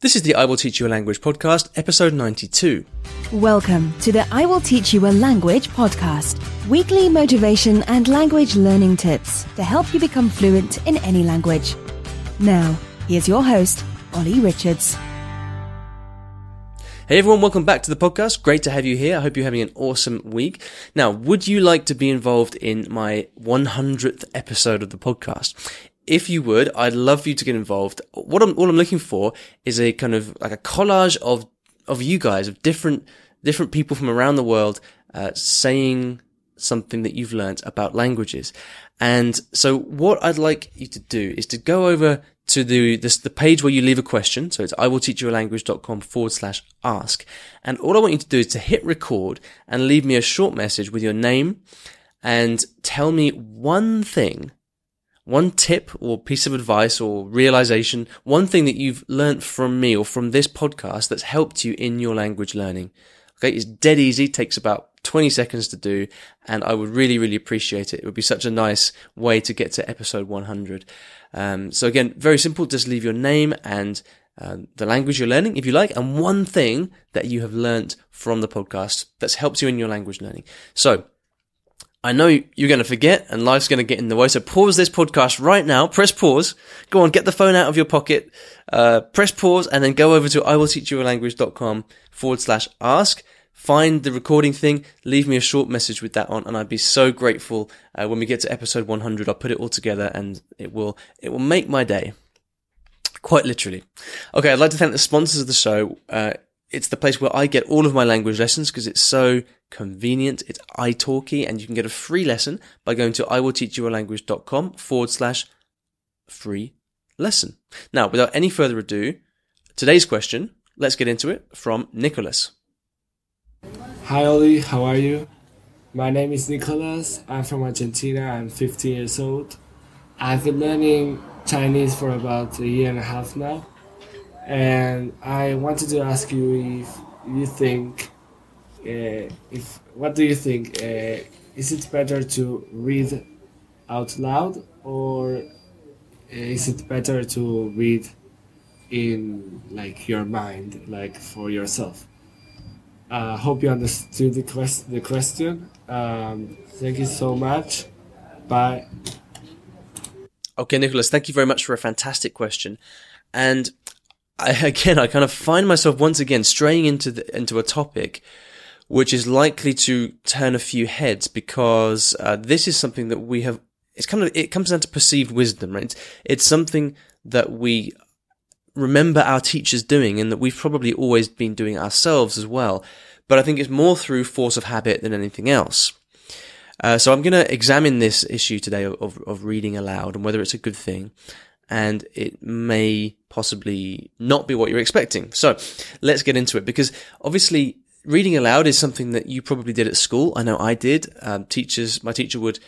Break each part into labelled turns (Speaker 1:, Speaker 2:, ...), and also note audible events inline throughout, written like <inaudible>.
Speaker 1: This is the I Will Teach You a Language podcast, episode 92.
Speaker 2: Welcome to the I Will Teach You a Language podcast, weekly motivation and language learning tips to help you become fluent in any language. Now, here's your host, Ollie Richards.
Speaker 1: Hey everyone, welcome back to the podcast. Great to have you here. I hope you're having an awesome week. Now, would you like to be involved in my 100th episode of the podcast? If you would, I'd love for you to get involved. What I'm, all I'm looking for is a kind of like a collage of, of you guys, of different, different people from around the world, uh, saying something that you've learned about languages. And so what I'd like you to do is to go over to the, this, the page where you leave a question. So it's I will teach you a language.com forward slash ask. And all I want you to do is to hit record and leave me a short message with your name and tell me one thing one tip or piece of advice or realization, one thing that you've learnt from me or from this podcast that's helped you in your language learning. Okay. It's dead easy. Takes about 20 seconds to do. And I would really, really appreciate it. It would be such a nice way to get to episode 100. Um, so again, very simple. Just leave your name and uh, the language you're learning, if you like, and one thing that you have learnt from the podcast that's helped you in your language learning. So I know you're going to forget and life's going to get in the way. So pause this podcast right now. Press pause. Go on, get the phone out of your pocket. Uh, press pause and then go over to iwillteachyoualanguage.com forward slash ask. Find the recording thing. Leave me a short message with that on and I'd be so grateful. Uh, when we get to episode 100, I'll put it all together and it will, it will make my day. Quite literally. Okay. I'd like to thank the sponsors of the show. Uh, it's the place where I get all of my language lessons because it's so convenient. It's italki and you can get a free lesson by going to iwillteachyoualanguage.com forward slash free lesson. Now, without any further ado, today's question, let's get into it from Nicholas.
Speaker 3: Hi Ollie, how are you? My name is Nicholas. I'm from Argentina. I'm 15 years old. I've been learning Chinese for about a year and a half now and I wanted to ask you if you think, uh, if what do you think? Uh, is it better to read out loud or is it better to read in like your mind, like for yourself? I uh, hope you understood the, quest- the question. Um, thank you so much. Bye.
Speaker 1: Okay, Nicholas, thank you very much for a fantastic question. And I, again, I kind of find myself once again straying into the, into a topic which is likely to turn a few heads because uh, this is something that we have. It's kind of it comes down to perceived wisdom, right? It's, it's something that we remember our teachers doing, and that we've probably always been doing ourselves as well. But I think it's more through force of habit than anything else. Uh, so I'm going to examine this issue today of, of reading aloud and whether it's a good thing and it may possibly not be what you're expecting. So let's get into it because obviously reading aloud is something that you probably did at school. I know I did. Um, teachers, my teacher would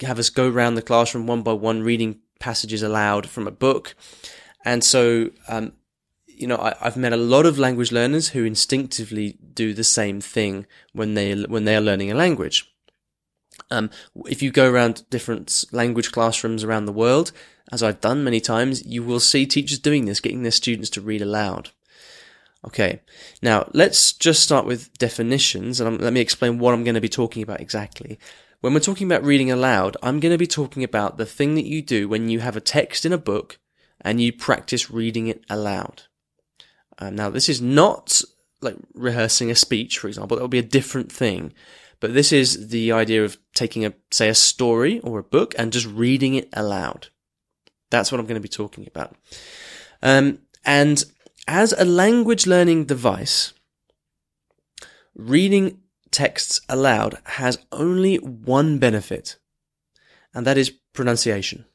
Speaker 1: have us go around the classroom one by one, reading passages aloud from a book. And so, um, you know, I, have met a lot of language learners who instinctively do the same thing when they when they are learning a language. Um, if you go around different language classrooms around the world, as I've done many times, you will see teachers doing this, getting their students to read aloud. Okay, now let's just start with definitions and I'm, let me explain what I'm going to be talking about exactly. When we're talking about reading aloud, I'm going to be talking about the thing that you do when you have a text in a book and you practice reading it aloud. Um, now, this is not like rehearsing a speech, for example. That would be a different thing. But this is the idea of taking a, say, a story or a book and just reading it aloud. That's what I'm going to be talking about. Um, and as a language learning device, reading texts aloud has only one benefit, and that is pronunciation.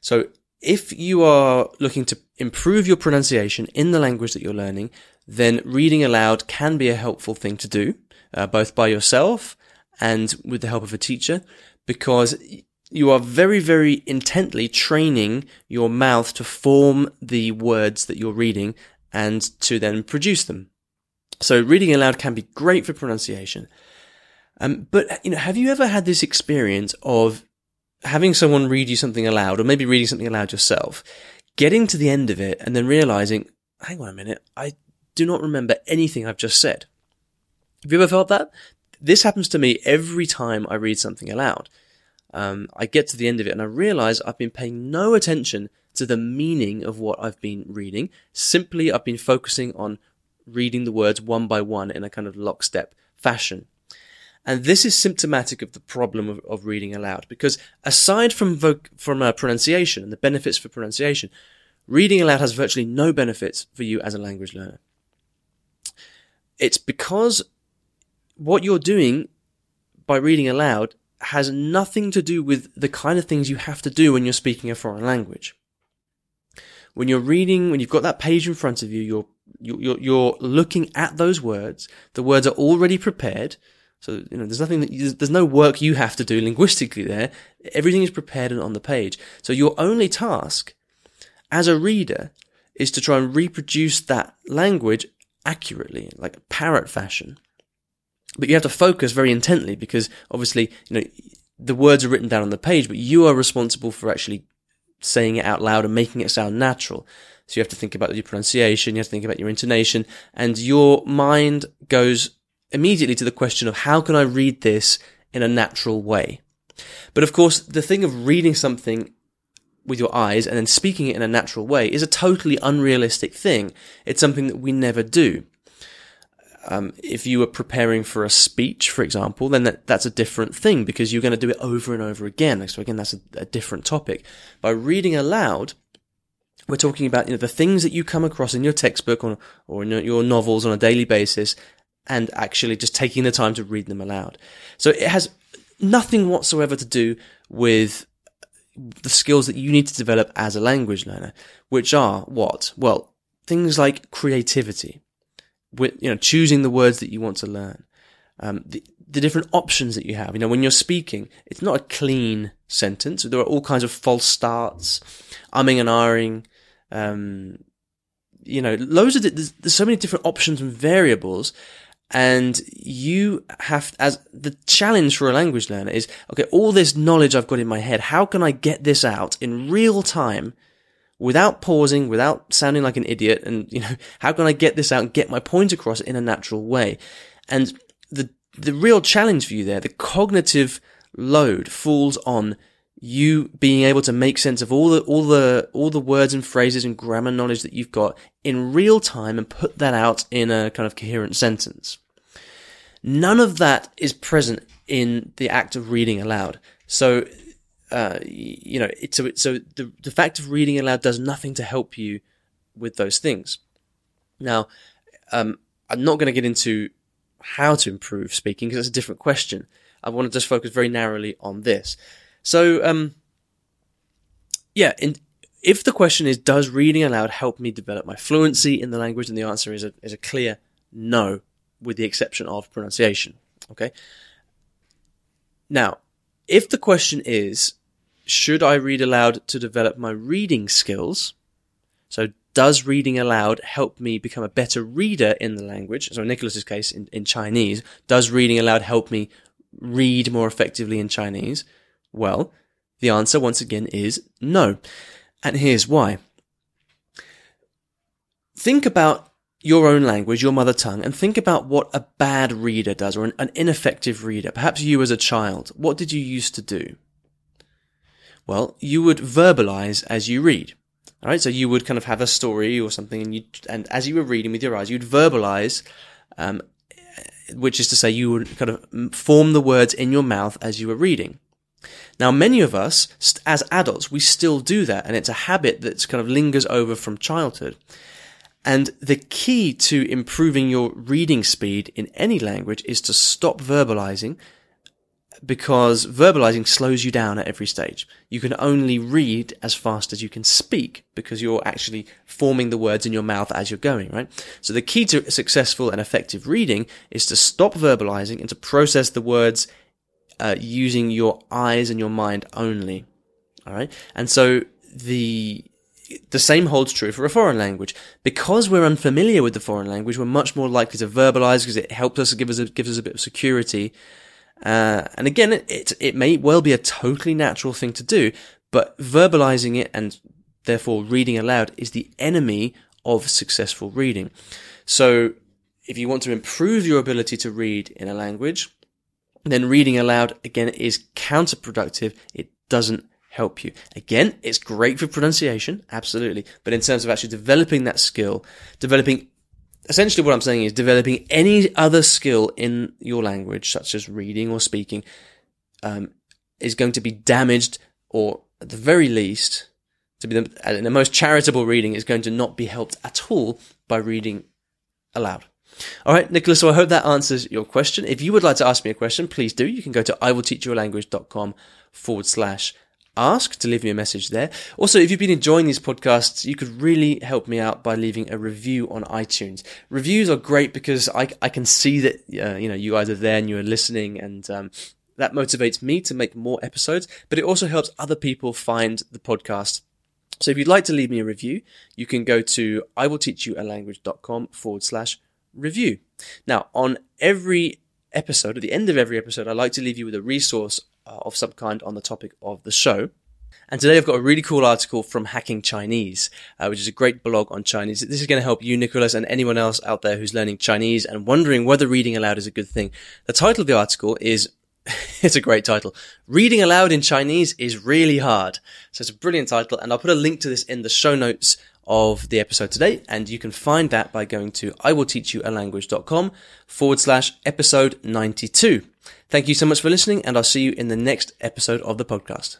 Speaker 1: So if you are looking to improve your pronunciation in the language that you're learning, then reading aloud can be a helpful thing to do, uh, both by yourself and with the help of a teacher, because you are very, very intently training your mouth to form the words that you're reading and to then produce them. So reading aloud can be great for pronunciation. Um, but, you know, have you ever had this experience of having someone read you something aloud or maybe reading something aloud yourself, getting to the end of it and then realizing, hang on a minute, I do not remember anything I've just said. Have you ever felt that? This happens to me every time I read something aloud. Um, I get to the end of it and I realize I've been paying no attention to the meaning of what I've been reading. Simply, I've been focusing on reading the words one by one in a kind of lockstep fashion. And this is symptomatic of the problem of, of reading aloud because aside from voc- from uh, pronunciation and the benefits for pronunciation, reading aloud has virtually no benefits for you as a language learner. It's because what you're doing by reading aloud has nothing to do with the kind of things you have to do when you're speaking a foreign language. When you're reading, when you've got that page in front of you, you're you're, you're looking at those words. The words are already prepared. So, you know, there's nothing that, you, there's no work you have to do linguistically there. Everything is prepared and on the page. So your only task as a reader is to try and reproduce that language accurately, like parrot fashion. But you have to focus very intently because obviously, you know, the words are written down on the page, but you are responsible for actually saying it out loud and making it sound natural. So you have to think about your pronunciation, you have to think about your intonation, and your mind goes immediately to the question of how can I read this in a natural way? But of course, the thing of reading something with your eyes and then speaking it in a natural way is a totally unrealistic thing. It's something that we never do. Um, if you were preparing for a speech, for example, then that, that's a different thing because you're going to do it over and over again. So again, that's a, a different topic. By reading aloud, we're talking about you know the things that you come across in your textbook or, or in your novels on a daily basis and actually just taking the time to read them aloud. So it has nothing whatsoever to do with the skills that you need to develop as a language learner, which are what? Well, things like creativity, with, you know, choosing the words that you want to learn, um, the, the different options that you have. You know, when you're speaking, it's not a clean sentence. There are all kinds of false starts, umming and ahhing, um, you know, loads of, there's, there's so many different options and variables and you have, as the challenge for a language learner is, okay, all this knowledge I've got in my head, how can I get this out in real time without pausing, without sounding like an idiot? And, you know, how can I get this out and get my point across in a natural way? And the, the real challenge for you there, the cognitive load falls on you being able to make sense of all the all the all the words and phrases and grammar knowledge that you've got in real time and put that out in a kind of coherent sentence. None of that is present in the act of reading aloud. So, uh, you know, it's so, so the, the fact of reading aloud does nothing to help you with those things. Now, um, I'm not going to get into how to improve speaking because that's a different question. I want to just focus very narrowly on this. So, um, yeah, if the question is, does reading aloud help me develop my fluency in the language? And the answer is a, is a clear no with the exception of pronunciation. Okay. Now, if the question is, should I read aloud to develop my reading skills? So does reading aloud help me become a better reader in the language? So in Nicholas's case, in, in Chinese, does reading aloud help me read more effectively in Chinese? Well, the answer once again is no. And here's why. Think about your own language, your mother tongue, and think about what a bad reader does or an, an, ineffective reader. Perhaps you as a child. What did you used to do? Well, you would verbalize as you read. All right. So you would kind of have a story or something and you, and as you were reading with your eyes, you'd verbalize, um, which is to say you would kind of form the words in your mouth as you were reading. Now, many of us, as adults, we still do that, and it's a habit that's kind of lingers over from childhood. And the key to improving your reading speed in any language is to stop verbalizing because verbalizing slows you down at every stage. You can only read as fast as you can speak because you're actually forming the words in your mouth as you're going, right? So the key to successful and effective reading is to stop verbalizing and to process the words uh, using your eyes and your mind only. All right. And so the the same holds true for a foreign language. Because we're unfamiliar with the foreign language, we're much more likely to verbalize because it helps us, give us a, gives us a bit of security. Uh, and again, it, it, it may well be a totally natural thing to do, but verbalizing it and Therefore, reading aloud is the enemy of successful reading. So, if you want to improve your ability to read in a language, then reading aloud again is counterproductive. It doesn't help you. Again, it's great for pronunciation, absolutely. But in terms of actually developing that skill, developing essentially what I'm saying is developing any other skill in your language, such as reading or speaking, um, is going to be damaged or at the very least, to be the, the most charitable reading is going to not be helped at all by reading aloud. All right, Nicholas, so I hope that answers your question. If you would like to ask me a question, please do. You can go to iwillteachyoualanguage.com forward slash ask to leave me a message there. Also, if you've been enjoying these podcasts, you could really help me out by leaving a review on iTunes. Reviews are great because I, I can see that, uh, you know, you guys are there and you're listening and, um, that motivates me to make more episodes, but it also helps other people find the podcast. So if you'd like to leave me a review, you can go to iwillteachyoualanguage.com forward slash review. Now, on every episode, at the end of every episode, I like to leave you with a resource of some kind on the topic of the show. And today I've got a really cool article from Hacking Chinese, uh, which is a great blog on Chinese. This is going to help you, Nicholas, and anyone else out there who's learning Chinese and wondering whether reading aloud is a good thing. The title of the article is <laughs> it's a great title. Reading aloud in Chinese is really hard. So it's a brilliant title, and I'll put a link to this in the show notes of the episode today, and you can find that by going to iwillteachyoualanguage.com forward slash episode 92. Thank you so much for listening, and I'll see you in the next episode of the podcast.